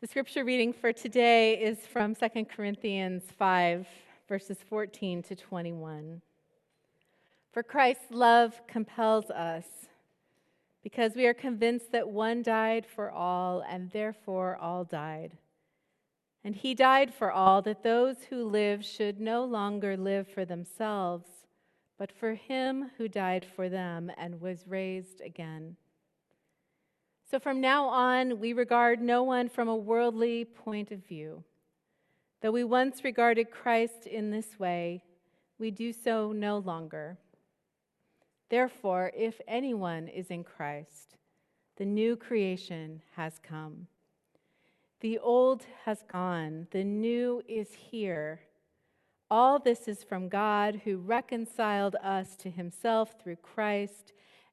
The scripture reading for today is from 2 Corinthians 5, verses 14 to 21. For Christ's love compels us, because we are convinced that one died for all, and therefore all died. And he died for all, that those who live should no longer live for themselves, but for him who died for them and was raised again. So from now on, we regard no one from a worldly point of view. Though we once regarded Christ in this way, we do so no longer. Therefore, if anyone is in Christ, the new creation has come. The old has gone, the new is here. All this is from God who reconciled us to himself through Christ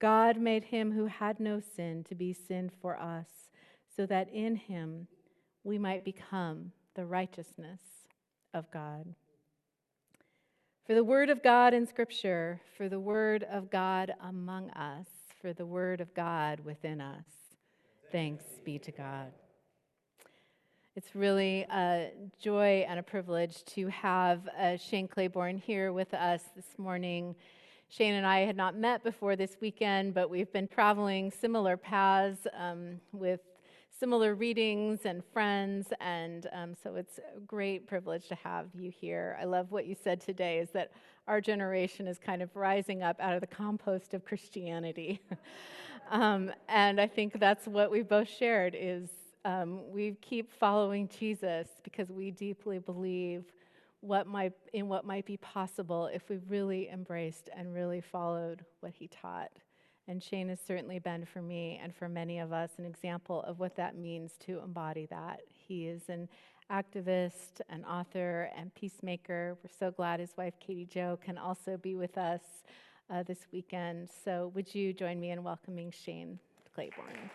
God made him who had no sin to be sin for us, so that in him we might become the righteousness of God. For the word of God in Scripture, for the word of God among us, for the word of God within us. Thanks be to God. It's really a joy and a privilege to have uh, Shane Claiborne here with us this morning. Shane and I had not met before this weekend, but we've been traveling similar paths um, with similar readings and friends, and um, so it's a great privilege to have you here. I love what you said today is that our generation is kind of rising up out of the compost of Christianity. um, and I think that's what we both shared is um, we keep following Jesus because we deeply believe what might, in what might be possible if we really embraced and really followed what he taught. And Shane has certainly been for me and for many of us an example of what that means to embody that. He is an activist, an author, and peacemaker. We're so glad his wife, Katie Joe, can also be with us uh, this weekend. So, would you join me in welcoming Shane Claiborne?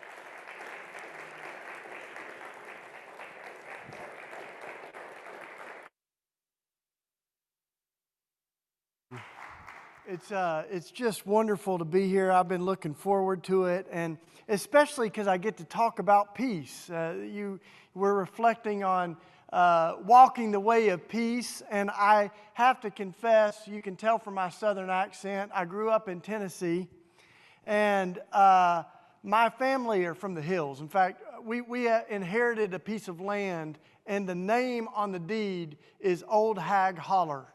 It's, uh, it's just wonderful to be here. I've been looking forward to it, and especially because I get to talk about peace. Uh, you were reflecting on uh, walking the way of peace, and I have to confess, you can tell from my southern accent, I grew up in Tennessee, and uh, my family are from the hills. In fact, we, we uh, inherited a piece of land, and the name on the deed is Old Hag Holler.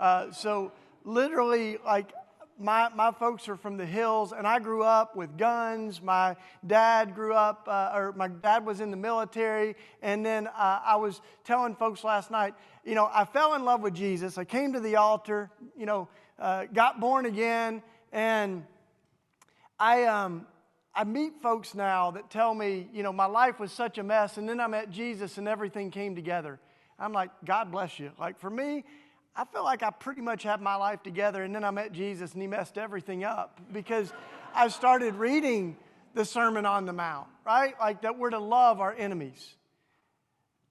Uh, so, literally, like, my, my folks are from the hills, and I grew up with guns. My dad grew up, uh, or my dad was in the military. And then uh, I was telling folks last night, you know, I fell in love with Jesus. I came to the altar, you know, uh, got born again, and I, um, I meet folks now that tell me, you know, my life was such a mess, and then I met Jesus, and everything came together. I'm like, God bless you. Like, for me, I feel like I pretty much had my life together, and then I met Jesus and he messed everything up because I started reading the Sermon on the Mount, right? Like that we're to love our enemies,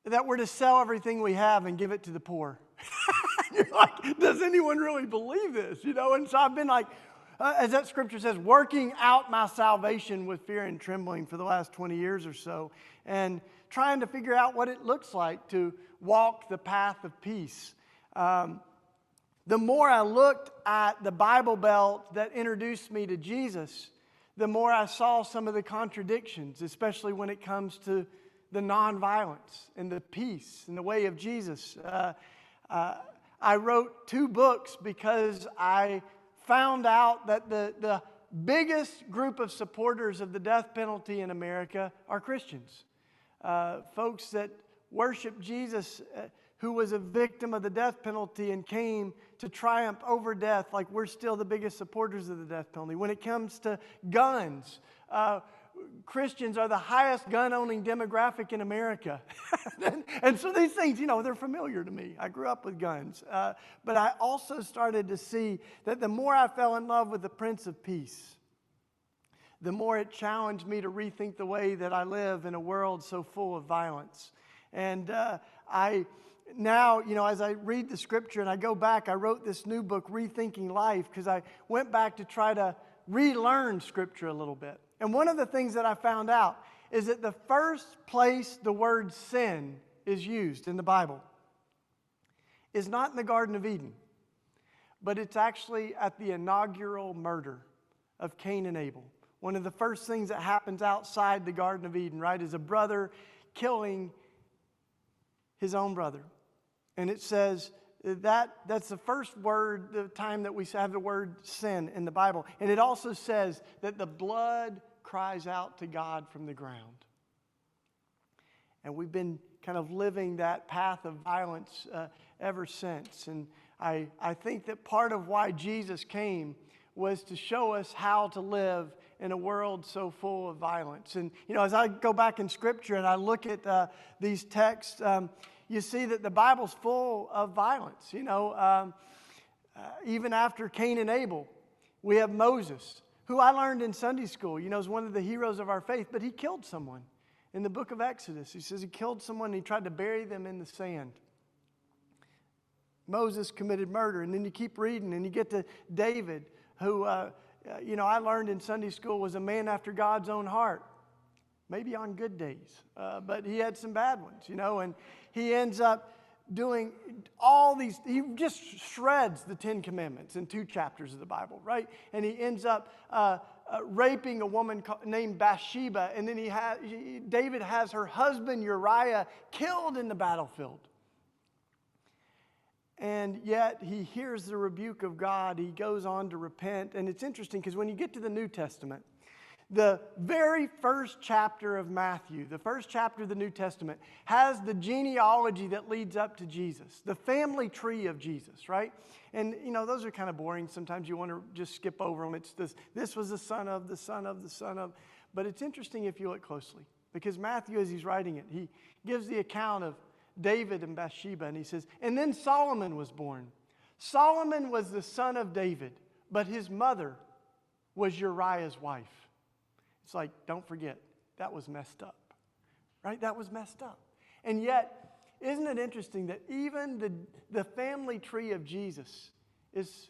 that we're to sell everything we have and give it to the poor. You're like, does anyone really believe this? You know, and so I've been like, uh, as that scripture says, working out my salvation with fear and trembling for the last 20 years or so, and trying to figure out what it looks like to walk the path of peace um, the more I looked at the Bible Belt that introduced me to Jesus, the more I saw some of the contradictions, especially when it comes to the nonviolence and the peace and the way of Jesus. Uh, uh, I wrote two books because I found out that the, the biggest group of supporters of the death penalty in America are Christians. Uh, folks that worship Jesus uh, who was a victim of the death penalty and came to triumph over death, like we're still the biggest supporters of the death penalty. When it comes to guns, uh, Christians are the highest gun owning demographic in America. and, so these things, you know, they're familiar to me. I grew up with guns. Uh, but I also started to see that the more I fell in love with the Prince of Peace, the more it challenged me to rethink the way that I live in a world so full of violence. And uh, I now, you know, as I read the scripture and I go back, I wrote this new book, Rethinking Life, because I went back to try to relearn scripture a little bit. And one of the things that I found out is that the first place the word sin is used in the Bible is not in the Garden of Eden, but it's actually at the inaugural murder of Cain and Abel. One of the first things that happens outside the Garden of Eden, right, is a brother killing his own brother. And it says that that's the first word, the time that we have the word sin in the Bible. And it also says that the blood cries out to God from the ground. And we've been kind of living that path of violence uh, ever since. And I, I think that part of why Jesus came was to show us how to live in a world so full of violence. And, you know, as I go back in Scripture and I look at uh, these texts, um, you see that the Bible's full of violence. You know, um, uh, even after Cain and Abel, we have Moses, who I learned in Sunday school, you know, is one of the heroes of our faith, but he killed someone. In the book of Exodus, he says he killed someone and he tried to bury them in the sand. Moses committed murder. And then you keep reading and you get to David, who, uh, uh you know, I learned in Sunday school was a man after God's own heart maybe on good days, uh, but he had some bad ones, you know, and he ends up doing all these, he just shreds the Ten Commandments in two chapters of the Bible, right? And he ends up uh, uh, raping a woman named Bathsheba, and then he has, David has her husband Uriah killed in the battlefield. And yet he hears the rebuke of God. He goes on to repent. And it's interesting because when you get to the New Testament, the very first chapter of Matthew, the first chapter of the New Testament, has the genealogy that leads up to Jesus, the family tree of Jesus, right? And, you know, those are kind of boring. Sometimes you want to just skip over them. It's this, this was the son of, the son of, the son of. But it's interesting if you look closely, because Matthew, as he's writing it, he gives the account of David and Bathsheba, and he says, and then Solomon was born. Solomon was the son of David, but his mother was Uriah's wife. It's like, don't forget, that was messed up, right? That was messed up. And yet, isn't it interesting that even the, the family tree of Jesus is,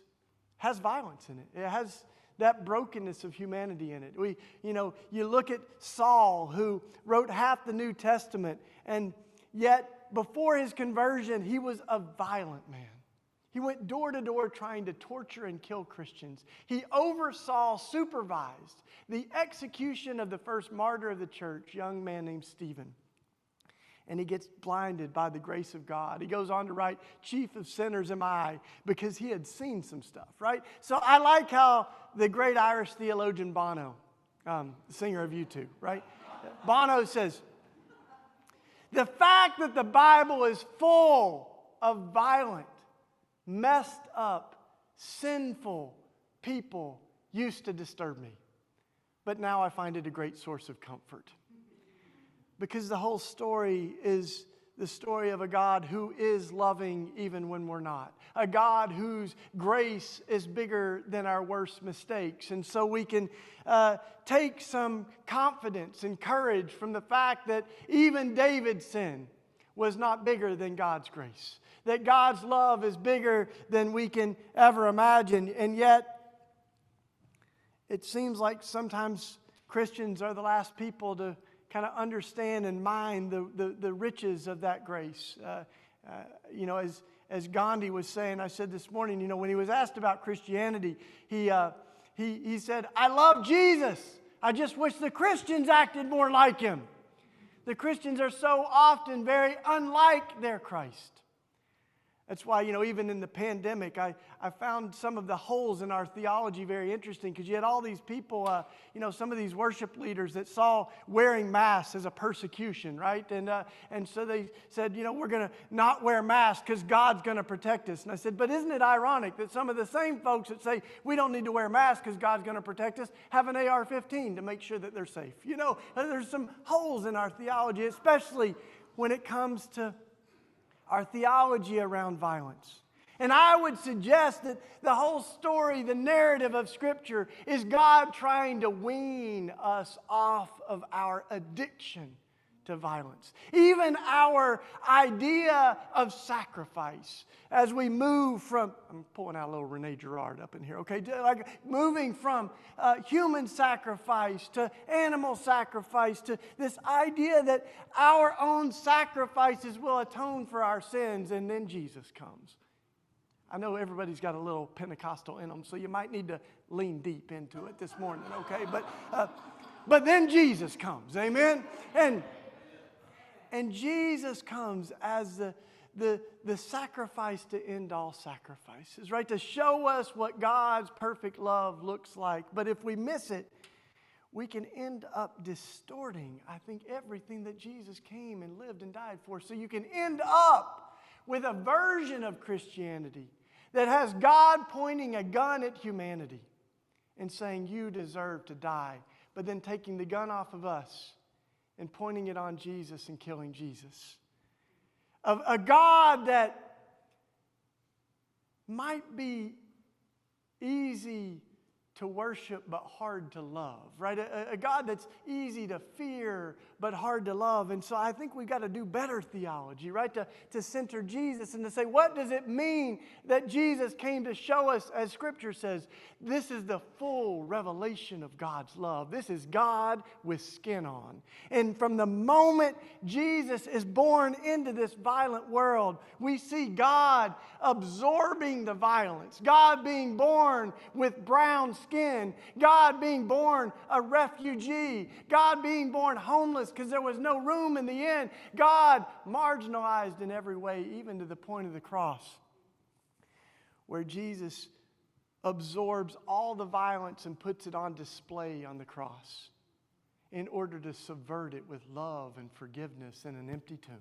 has violence in it? It has that brokenness of humanity in it. We, you know, you look at Saul, who wrote half the New Testament, and yet before his conversion, he was a violent man. He went door to door trying to torture and kill Christians. He oversaw, supervised the execution of the first martyr of the church, young man named Stephen. And he gets blinded by the grace of God. He goes on to write, Chief of sinners am I, because he had seen some stuff, right? So I like how the great Irish theologian Bono, um, singer of U2, right? Bono says, The fact that the Bible is full of violent, messed up, sinful people used to disturb me. But now I find it a great source of comfort. Because the whole story is the story of a God who is loving even when we're not, a God whose grace is bigger than our worst mistakes. And so we can uh, take some confidence and courage from the fact that even David's sin was not bigger than God's grace that God's love is bigger than we can ever imagine. And yet, it seems like sometimes Christians are the last people to kind of understand and mind the, the, the riches of that grace. Uh, uh, you know, as, as Gandhi was saying, I said this morning, you know, when he was asked about Christianity, he, uh, he, he said, I love Jesus. I just wish the Christians acted more like him. The Christians are so often very unlike their Christ. That's why, you know, even in the pandemic, I, I found some of the holes in our theology very interesting because you had all these people, uh, you know, some of these worship leaders that saw wearing masks as a persecution, right? And, uh, and so they said, you know, we're going to not wear masks because God's going to protect us. And I said, but isn't it ironic that some of the same folks that say we don't need to wear masks because God's going to protect us have an AR 15 to make sure that they're safe? You know, there's some holes in our theology, especially when it comes to our theology around violence. And I would suggest that the whole story, the narrative of Scripture, is God trying to wean us off of our addiction to violence. Even our idea of sacrifice as we move from, I'm pulling out a little Rene Girard up in here, okay? Like moving from uh, human sacrifice to animal sacrifice to this idea that our own sacrifices will atone for our sins, and then Jesus comes. I know everybody's got a little Pentecostal in them, so you might need to lean deep into it this morning, okay? But, uh, but then Jesus comes, amen? And and Jesus comes as the, the, the sacrifice to end all sacrifices, right? To show us what God's perfect love looks like. But if we miss it, we can end up distorting, I think, everything that Jesus came and lived and died for. So you can end up with a version of Christianity that has God pointing a gun at humanity and saying, You deserve to die, but then taking the gun off of us and pointing it on Jesus and killing Jesus. Of a God that might be easy to worship but hard to love, right? A, a, God that's easy to fear but hard to love. And so I think we've got to do better theology, right? To, to center Jesus and to say, what does it mean that Jesus came to show us, as Scripture says, this is the full revelation of God's love. This is God with skin on. And from the moment Jesus is born into this violent world, we see God absorbing the violence, God being born with brown skin, God being born a refugee, God being born homeless because there was no room in the inn, God marginalized in every way, even to the point of the cross, where Jesus absorbs all the violence and puts it on display on the cross in order to subvert it with love and forgiveness in an empty tomb.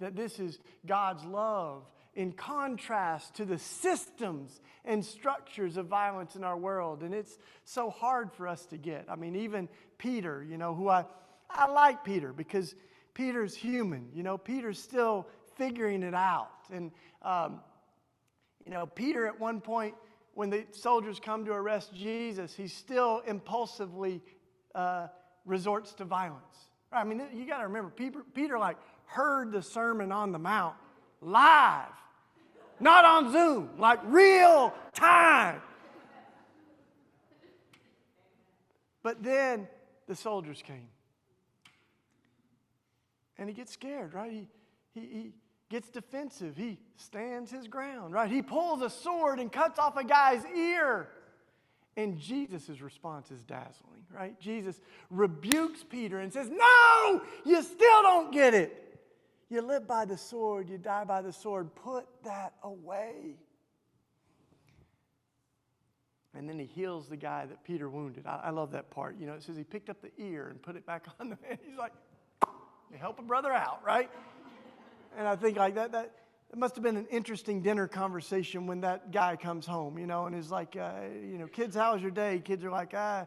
That this is God's love in contrast to the systems and structures of violence in our world. And it's so hard for us to get. I mean, even Peter, you know, who I, I like Peter because Peter's human. You know, Peter's still figuring it out. And, um, you know, Peter at one point, when the soldiers come to arrest Jesus, he still impulsively uh, resorts to violence. I mean, you got to remember, Peter, Peter like heard the Sermon on the Mount live not on Zoom, like real time. But then the soldiers came. And he gets scared, right? He, he, he gets defensive. He stands his ground, right? He pulls a sword and cuts off a guy's ear. And Jesus' response is dazzling, right? Jesus rebukes Peter and says, No, you still don't get it. You live by the sword, you die by the sword. Put that away. And then he heals the guy that Peter wounded. I, I, love that part. You know, it says he picked up the ear and put it back on the man. He's like, you help a brother out, right? And I think like that, that, it must have been an interesting dinner conversation when that guy comes home, you know, and is like, uh, you know, kids, how's your day? Kids are like, ah,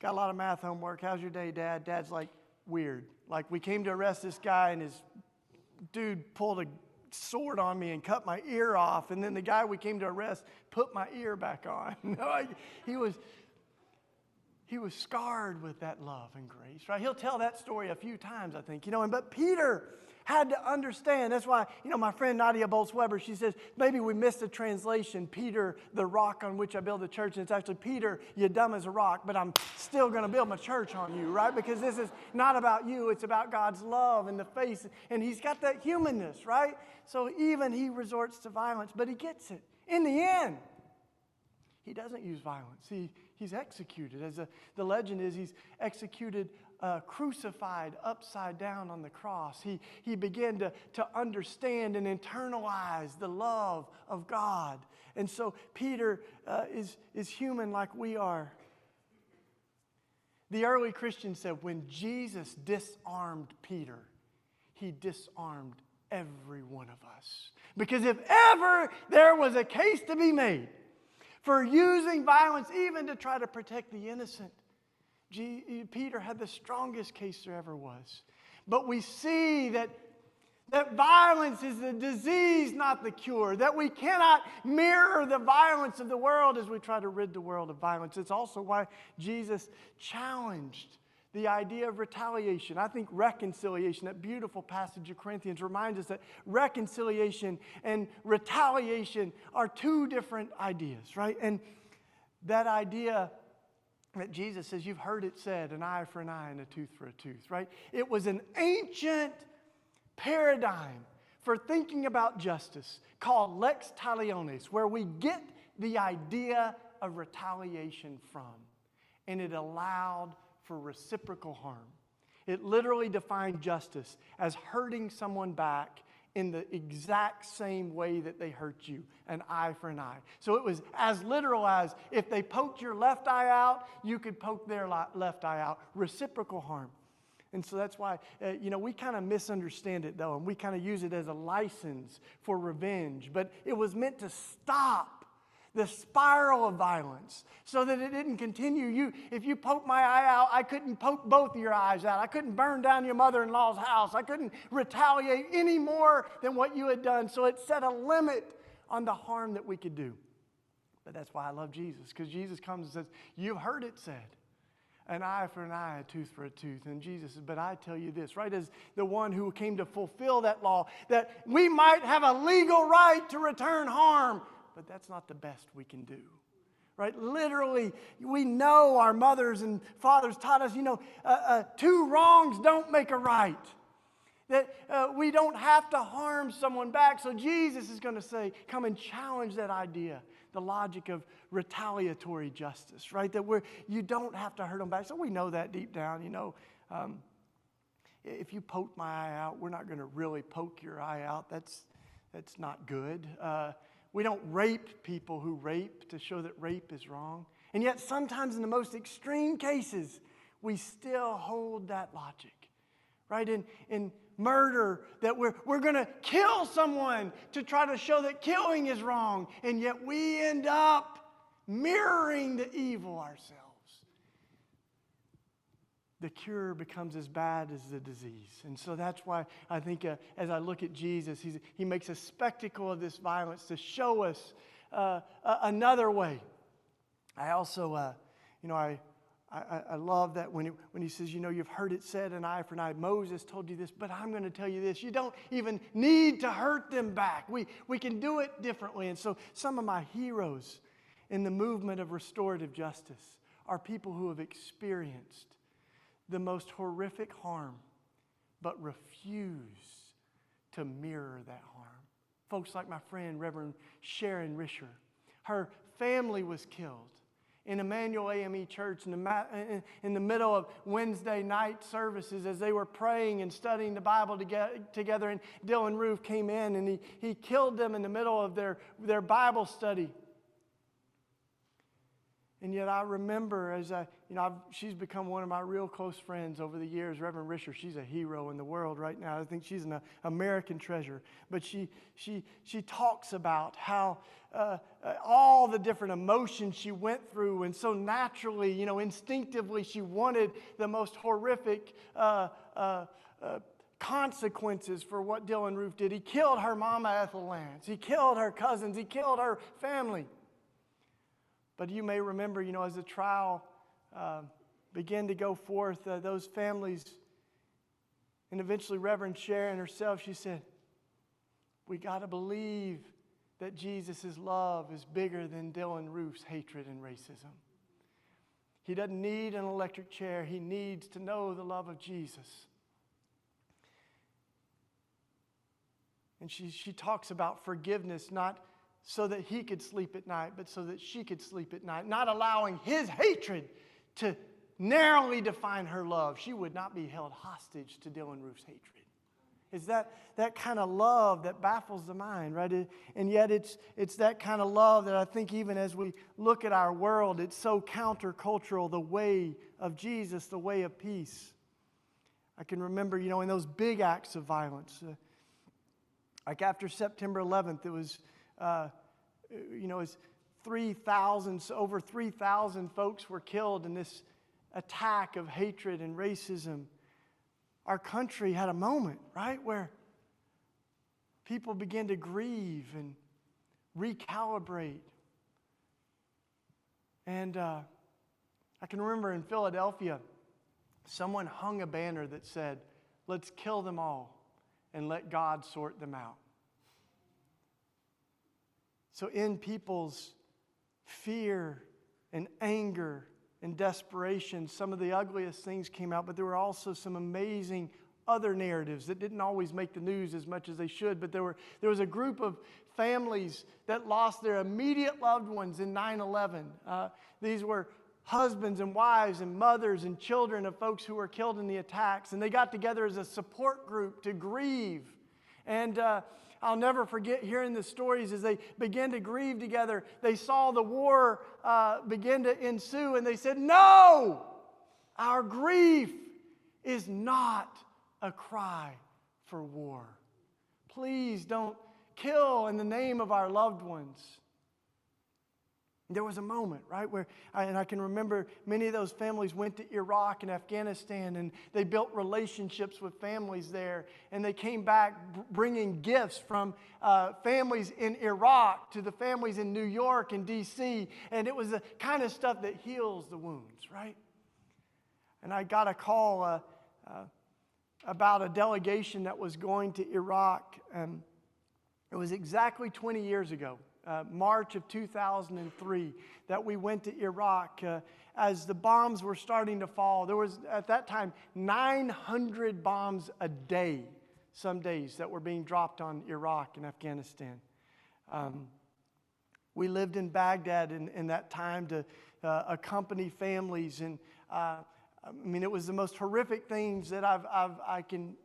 got a lot of math homework. How's your day, Dad? Dad's like, weird. Like we came to arrest this guy, and his dude pulled a sword on me and cut my ear off. And then the guy we came to arrest put my ear back on. he was he was scarred with that love and grace, right? He'll tell that story a few times, I think, you know. And but Peter had to understand. That's why, you know, my friend Nadia Bolz-Weber, she says, maybe we missed the translation, Peter, the rock on which I build the church. And it's actually, Peter, you're dumb as a rock, but I'm still going to build my church on you, right? Because this is not about you, it's about God's love and the face. And he's got that humanness, right? So even he resorts to violence, but he gets it. In the end, he doesn't use violence. He, he's executed. As a, the legend is, he's executed uh, crucified upside down on the cross. He, he began to, to understand and internalize the love of God. And so Peter uh, is, is human like we are. The early Christians said when Jesus disarmed Peter, he disarmed every one of us. Because if ever there was a case to be made for using violence, even to try to protect the innocent, G- eh, Peter had the strongest case there ever was. But we see that, that violence is the disease, not the cure, that we cannot mirror the violence of the world as we try to rid the world of violence. It's also why Jesus challenged the idea of retaliation. I think reconciliation, that beautiful passage of Corinthians, reminds us that reconciliation and retaliation are two different ideas, right? And that idea that Jesus says, You've heard it said, an eye for an eye and a tooth for a tooth, right? It was an ancient paradigm for thinking about justice called lex talionis, where we get the idea of retaliation from. And it allowed for reciprocal harm. It literally defined justice as hurting someone back in the exact same way that they hurt you an eye for an eye. So it was as literal as if they poked your left eye out, you could poke their left eye out. Reciprocal harm. And so that's why, uh, you know, we kind of misunderstand it though, and we kind of use it as a license for revenge. But it was meant to stop the spiral of violence so that it didn't continue. You, if you poke my eye out, I couldn't poke both of your eyes out. I couldn't burn down your mother in law's house. I couldn't retaliate any more than what you had done. So it set a limit on the harm that we could do. But that's why I love Jesus, because Jesus comes and says, You've heard it said an eye for an eye, a tooth for a tooth. And Jesus says, But I tell you this, right as the one who came to fulfill that law, that we might have a legal right to return harm but that's not the best we can do. Right? Literally, we know our mothers and fathers taught us, you know, uh, uh, two wrongs don't make a right. That uh, we don't have to harm someone back. So Jesus is going to say, come and challenge that idea, the logic of retaliatory justice, right? That we're, you don't have to hurt them back. So we know that deep down, you know. Um, if you poke my eye out, we're not going to really poke your eye out. That's, that's not good. Uh, we don't rape people who rape to show that rape is wrong. And yet, sometimes in the most extreme cases, we still hold that logic. Right? In, in murder, that we're, we're going to kill someone to try to show that killing is wrong. And yet, we end up mirroring the evil ourselves the cure becomes as bad as the disease. And so that's why I think uh, as I look at Jesus, he makes a spectacle of this violence to show us uh, another way. I also, uh, you know, I, I, I, love that when, when he says, you know, you've heard it said an eye for an eye. Moses told you this, but I'm going to tell you this. You don't even need to hurt them back. We, we can do it differently. And so some of my heroes in the movement of restorative justice are people who have experienced the most horrific harm, but refuse to mirror that harm. Folks like my friend, Reverend Sharon Risher, her family was killed in Emanuel AME Church in the, in the middle of Wednesday night services as they were praying and studying the Bible together. And Dylann Roof came in and he, he killed them in the middle of their, their Bible study. And yet I remember as I, you know, I've, she's become one of my real close friends over the years, Reverend Risher. She's a hero in the world right now. I think she's an American treasure. But she, she, she talks about how uh, uh, all the different emotions she went through. And so naturally, you know, instinctively, she wanted the most horrific uh, uh, uh consequences for what Dylann Roof did. He killed her mama, Ethel Lance. He killed her cousins. He killed her family. But you may remember, you know, as the trial uh, began to go forth, uh, those families, and eventually Reverend Sharon herself, she said, We got to believe that Jesus' love is bigger than Dylann Roof's hatred and racism. He doesn't need an electric chair, he needs to know the love of Jesus. And she, she talks about forgiveness, not so that he could sleep at night, but so that she could sleep at night, not allowing his hatred to narrowly define her love, she would not be held hostage to Dylann Roof's hatred. It's that, that kind of love that baffles the mind, right? It- and yet it's, it's that kind of love that I think even as we look at our world, it's so countercultural, the way of Jesus, the way of peace. I can remember, you know, in those big acts of violence, uh, like after September 11th, it was, uh, you know, it was 3,000, over 3,000 folks were killed in this attack of hatred and racism. Our country had a moment, right, where people began to grieve and recalibrate. And uh, I can remember in Philadelphia, someone hung a banner that said, Let's kill them all and let God sort them out. So, in people's fear and anger and desperation, some of the ugliest things came out, but there were also some amazing other narratives that didn't always make the news as much as they should. But there, were, there was a group of families that lost their immediate loved ones in 9 11. Uh, these were husbands and wives and mothers and children of folks who were killed in the attacks. And they got together as a support group to grieve. And uh, I'll never forget hearing the stories as they began to grieve together. They saw the war uh, begin to ensue, and they said, No, our grief is not a cry for war. Please don't kill in the name of our loved ones. There was a moment, right, where, I, and I can remember many of those families went to Iraq and Afghanistan and they built relationships with families there. And they came back bringing gifts from uh, families in Iraq to the families in New York and DC. And it was the kind of stuff that heals the wounds, right? And I got a call uh, uh, about a delegation that was going to Iraq. And it was exactly 20 years ago uh, March of 2003 that we went to Iraq. Uh, as the bombs were starting to fall, there was at that time 900 bombs a day, some days, that were being dropped on Iraq and Afghanistan. Um, we lived in Baghdad in, in that time to uh, accompany families. And uh, I mean, it was the most horrific things that I've, I've, I can,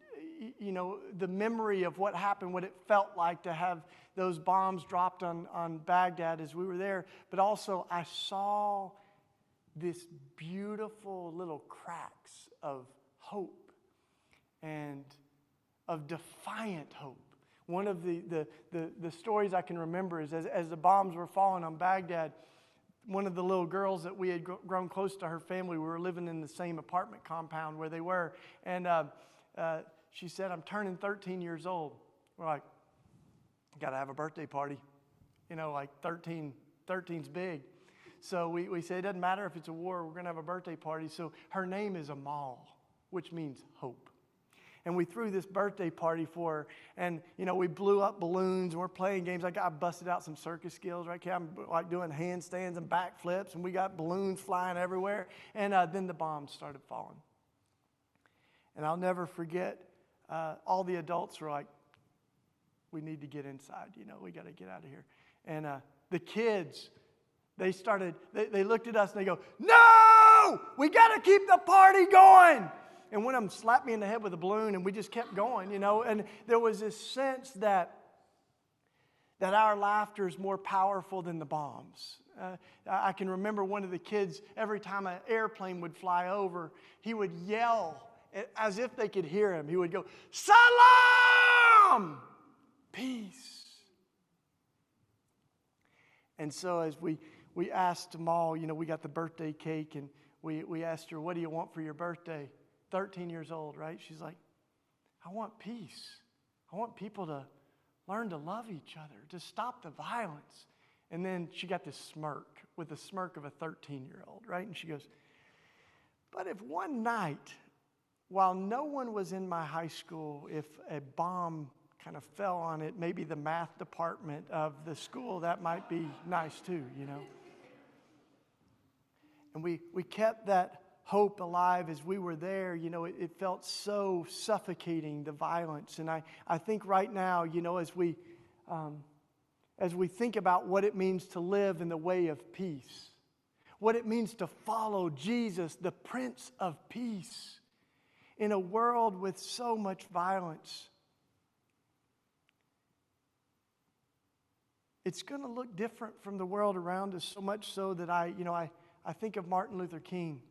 you know, the memory of what happened, what it felt like to have those bombs dropped on, on Baghdad as we were there. But also, I saw this beautiful little cracks of hope and of defiant hope. One of the, the, the, the, stories I can remember is as, as the bombs were falling on Baghdad, one of the little girls that we had gr- grown close to her family, we were living in the same apartment compound where they were. And uh, uh, she said, I'm turning 13 years old. We're like, got to have a birthday party. You know, like 13, 13's big. So we, we say it doesn't matter if it's a war, we're going to have a birthday party. So her name is Amal, which means hope. And we threw this birthday party for her. And, you know, we blew up balloons and we're playing games. Like I busted out some circus skills, right? I'm like doing handstands and backflips, and we got balloons flying everywhere. And uh, then the bombs started falling. And I'll never forget, uh, all the adults were like, we need to get inside. You know, we got to get out of here. And uh, the kids, they started, they, they looked at us and they go, No, we got to keep the party going. And one of them slapped me in the head with a balloon and we just kept going, you know. And there was this sense that, that our laughter is more powerful than the bombs. Uh, I can remember one of the kids, every time an airplane would fly over, he would yell as if they could hear him. He would go, Salam! peace. And so as we, we asked Amal, you know, we got the birthday cake and we, we asked her, what do you want for your birthday? 13 years old, right? She's like, I want peace. I want people to learn to love each other, to stop the violence. And then she got this smirk with the smirk of a 13 year old, right? And she goes, But if one night, while no one was in my high school, if a bomb kind of fell on it, maybe the math department of the school, that might be nice too, you know. And we, we kept that hope alive as we were there. You know, it, it felt so suffocating, the violence. And I, I think right now, you know, as we, um, as we think about what it means to live in the way of peace, what it means to follow Jesus, the Prince of Peace, in a world with so much violence. It's going to look different from the world around us, so much so that I, you know, I, I think of Martin Luther King,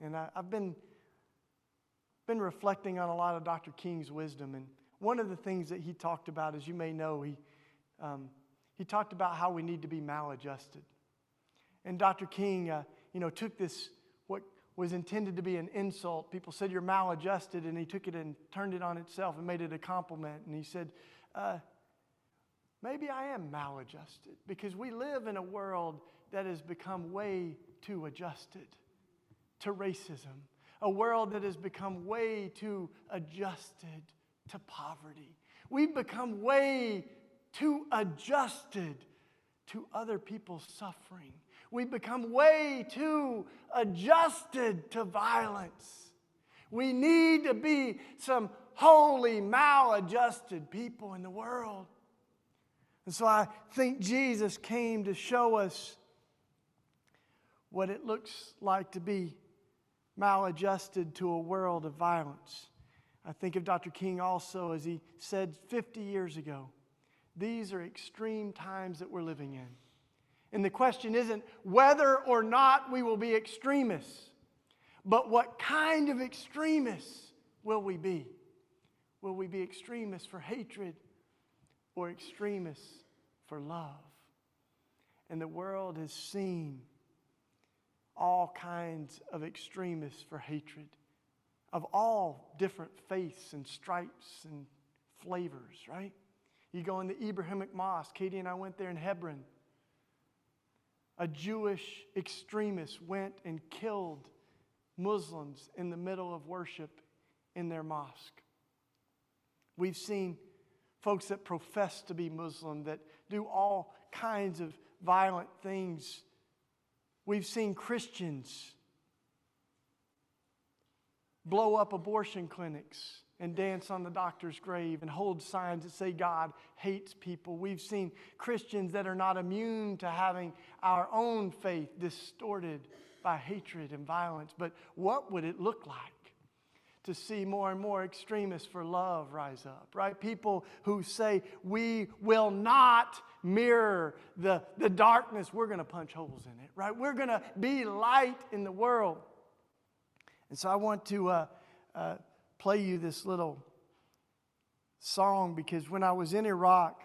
and I, I've been, been reflecting on a lot of Dr. King's wisdom. And one of the things that he talked about, as you may know, he, um, he talked about how we need to be maladjusted. And Dr. King, uh, you know, took this, was intended to be an insult. People said, You're maladjusted. And he took it and turned it on itself and made it a compliment. And he said, uh, Maybe I am maladjusted because we live in a world that has become way too adjusted to racism, a world that has become way too adjusted to poverty. We've become way too adjusted to other people's suffering. We've become way too adjusted to violence. We need to be some holy, maladjusted people in the world. And so I think Jesus came to show us what it looks like to be maladjusted to a world of violence. I think of Dr. King also as he said 50 years ago these are extreme times that we're living in. And the question isn't whether or not we will be extremists, but what kind of extremists will we be? Will we be extremists for hatred or extremists for love? And the world has seen all kinds of extremists for hatred of all different faiths and stripes and flavors, right? You go in the Abrahamic Mosque. Katie and I went there in Hebron a Jewish extremist went and killed Muslims in the middle of worship in their mosque. We've seen folks that profess to be Muslim that do all kinds of violent things. We've seen Christians blow up abortion clinics and dance on the doctor's grave and hold signs that say God hates people. We've seen Christians that are not immune to having our own faith distorted by hatred and violence. But what would it look like? to see more and more extremists for love rise up, right? People who say, we will not mirror the, the darkness, we're going to punch holes in it, right? We're going to be light in the world. And so I want to uh, uh, play you this little song because when I was in Iraq,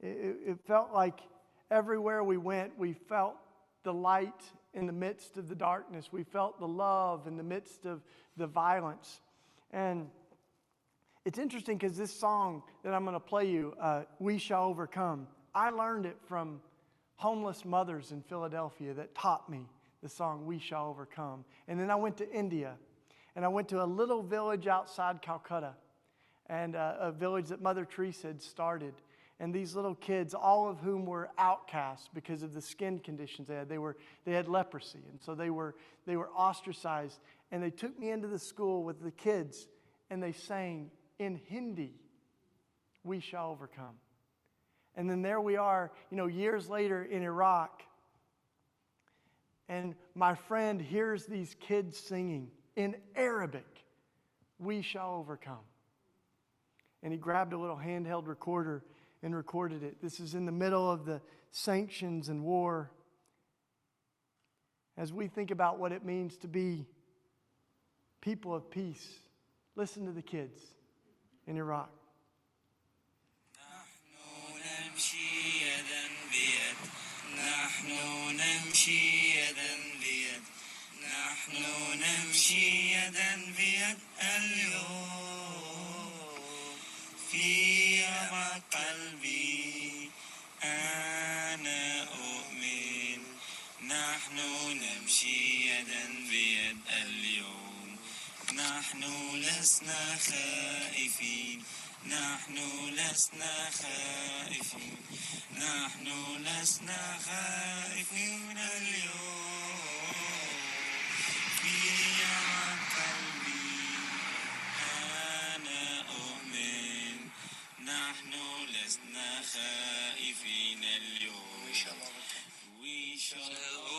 it, it felt like everywhere we went, we felt the light in the midst of the darkness. We felt the love in the midst of the violence. And it's interesting because this song that I'm going to play you, uh, We Shall Overcome, I learned it from homeless mothers in Philadelphia that taught me the song We Shall Overcome. And then I went to India and I went to a little village outside Calcutta, and uh, a village that Mother Teresa had started. And these little kids, all of whom were outcasts because of the skin conditions they had, they, were, they had leprosy. And so they were, they were ostracized. And they took me into the school with the kids, and they sang in Hindi, We Shall Overcome. And then there we are, you know, years later in Iraq. And my friend hears these kids singing in Arabic, we shall overcome. And he grabbed a little handheld recorder and recorded it. This is in the middle of the sanctions and war. As we think about what it means to be people of peace, listen to the kids in Iraq. نحن نمشي يدا بيد اليوم في عمق قلبي. أنا أؤمن. نحن نمشي يدا بيد اليوم. نحن لسنا خائفين. نحن لسنا خائفين. نحن لسنا خائفين اليوم. اليوم. We shall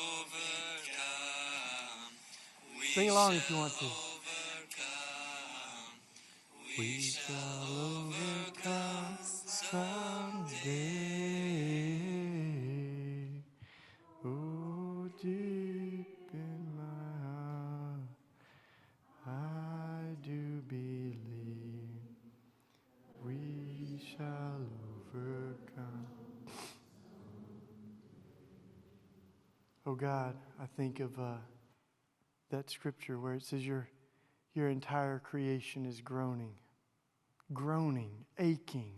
overcome. We Sing along if you want to. We shall overcome God, I think of uh, that scripture where it says your, your entire creation is groaning, groaning, aching.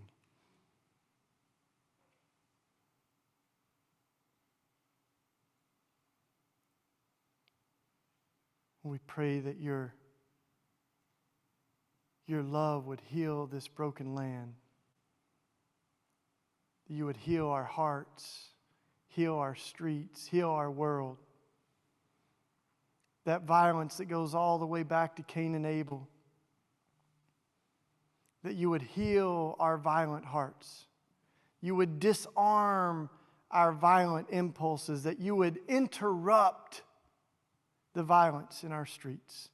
We pray that your, your love would heal this broken land, that you would heal our hearts, heal our streets, heal our world. That violence that goes all the way back to Cain and Abel, that you would heal our violent hearts. You would disarm our violent impulses, that you would interrupt the violence in our streets.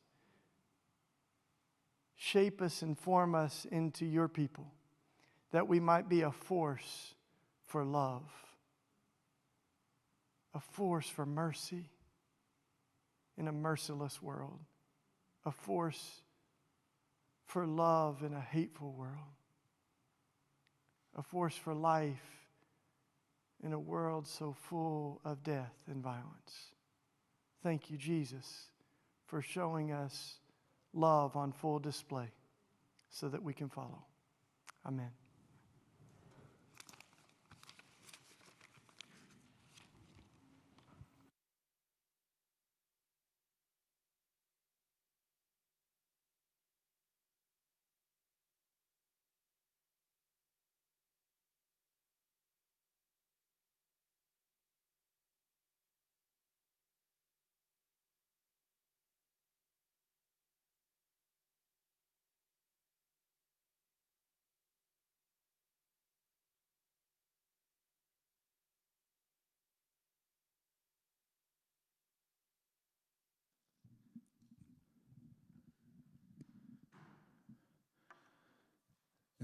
Shape us and form us into your people, that we might be a force for love, a force for mercy in a merciless world, a force for love in a hateful world, a force for life in a world so full of death and violence. Thank you, Jesus, for showing us love on full display so that we can follow. Amen.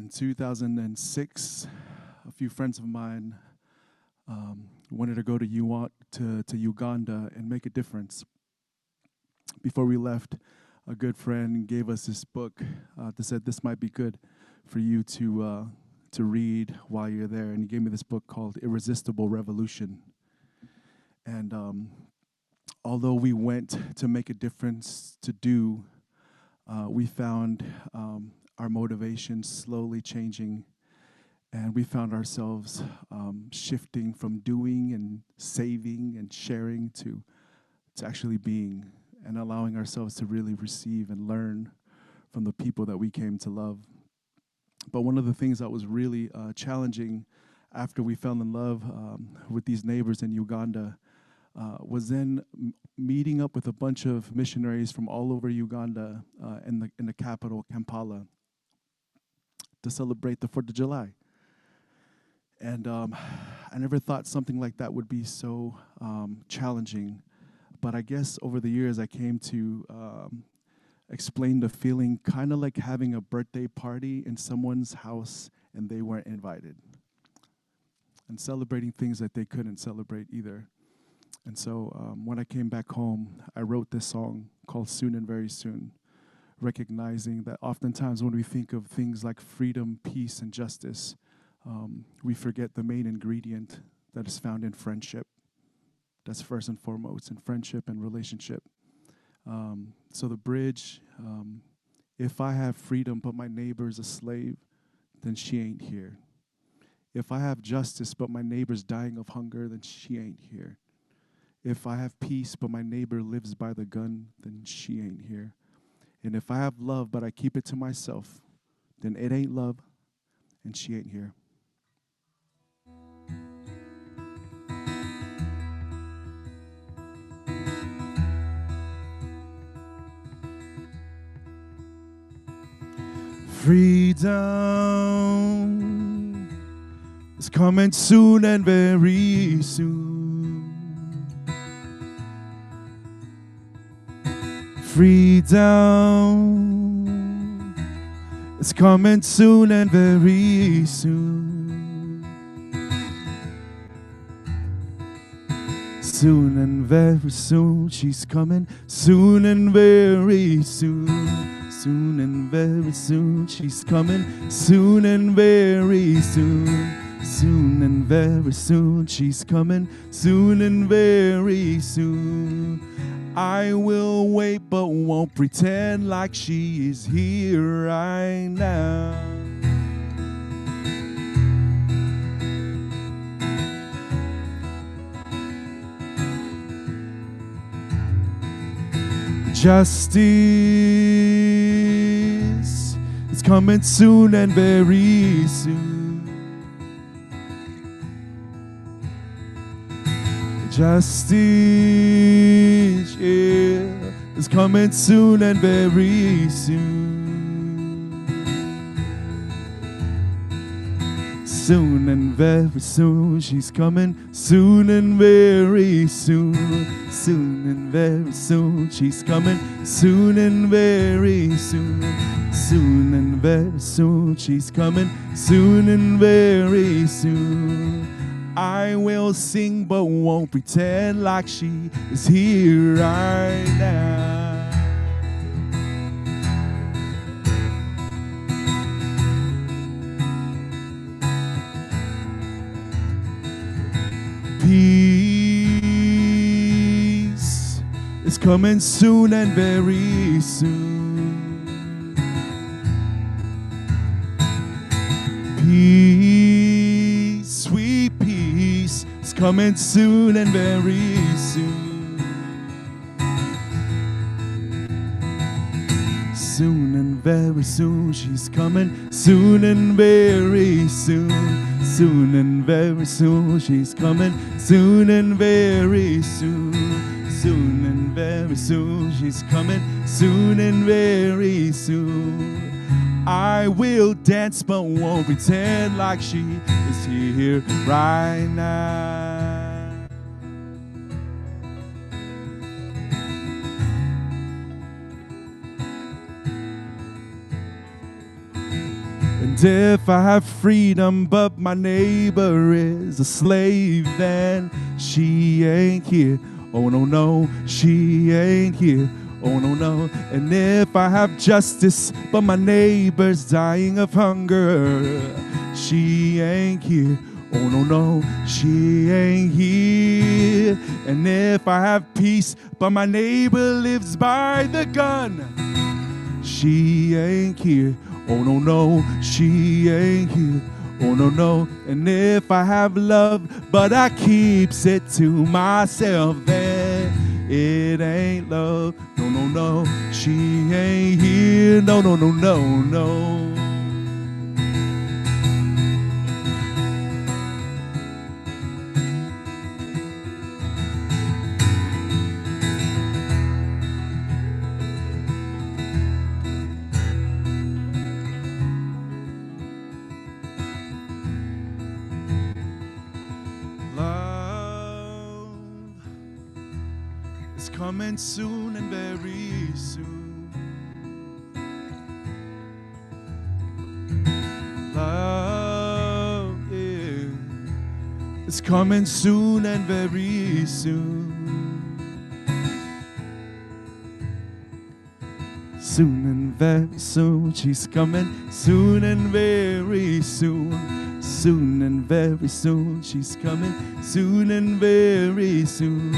In 2006, a few friends of mine um, wanted to go to, U- to, to Uganda and make a difference. Before we left, a good friend gave us this book uh, that said this might be good for you to, uh, to read while you're there. And he gave me this book called Irresistible Revolution. And um, although we went to make a difference to do, uh, we found um, our motivation slowly changing. And we found ourselves um, shifting from doing and saving and sharing to, to actually being and allowing ourselves to really receive and learn from the people that we came to love. But one of the things that was really uh, challenging after we fell in love um, with these neighbors in Uganda uh, was then m- meeting up with a bunch of missionaries from all over Uganda uh, in, the, in the capital, Kampala to celebrate the 4th of July. And um, I never thought something like that would be so um, challenging. But I guess over the years, I came to um, explain the feeling kind of like having a birthday party in someone's house and they weren't invited, and celebrating things that they couldn't celebrate either. And so um, when I came back home, I wrote this song called Soon and Very Soon recognizing that oftentimes when we think of things like freedom, peace, and justice, um, we forget the main ingredient that is found in friendship. That's first and foremost in friendship and relationship. Um, so the bridge, um, if I have freedom but my neighbor is a slave, then she ain't here. If I have justice but my neighbor's dying of hunger, then she ain't here. If I have peace but my neighbor lives by the gun, then she ain't here. And if I have love but I keep it to myself, then it ain't love and she ain't here. Freedom is coming soon and very soon. Freedom is coming soon and very soon. Soon and very soon, she's coming soon and very soon. Soon and very soon, she's coming soon and very soon. Soon and very soon, she's coming soon and very soon. I will wait, but won't pretend like she is here right now. Justice is coming soon and very soon. Justice, yeah, is coming soon and very soon. Soon and very soon, she's coming soon and very soon. Soon and very soon, she's coming soon and very soon. Soon and very soon, she's coming soon and very soon. I will sing, but won't pretend like she is here right now. Peace is coming soon and very soon. Peace, coming soon and very soon. Soon and very soon, she's coming soon and very soon. Soon and very soon, she's coming soon and very soon. Soon and very soon, she's coming soon and very soon. I will dance, but won't pretend like she is here right now. And if I have freedom, but my neighbor is a slave, then she ain't here. Oh no, no, she ain't here. Oh no, no. And if I have justice, but my neighbor's dying of hunger, she ain't here. Oh no, no, she ain't here. And if I have peace, but my neighbor lives by the gun, she ain't here. Oh no, no, she ain't here. Oh no, no. And if I have love, but I keeps it to myself, then it ain't love. No, no, no, she ain't here. No, no, no, no, no. Soon and very soon. Love is coming soon and very soon. Soon and very soon, she's coming soon and very soon. Soon and very soon, she's coming soon and very soon.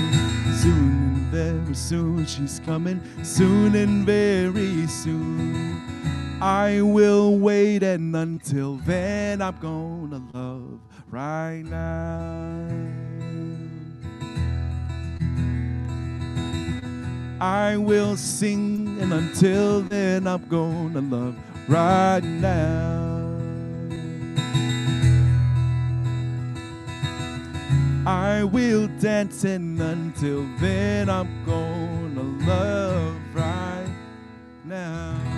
Soon and very soon, she's coming soon and very soon. I will wait, and until then, I'm gonna love right now. I will sing, and until then, I'm gonna love right now. I will dance, and until then, I'm gonna love right now.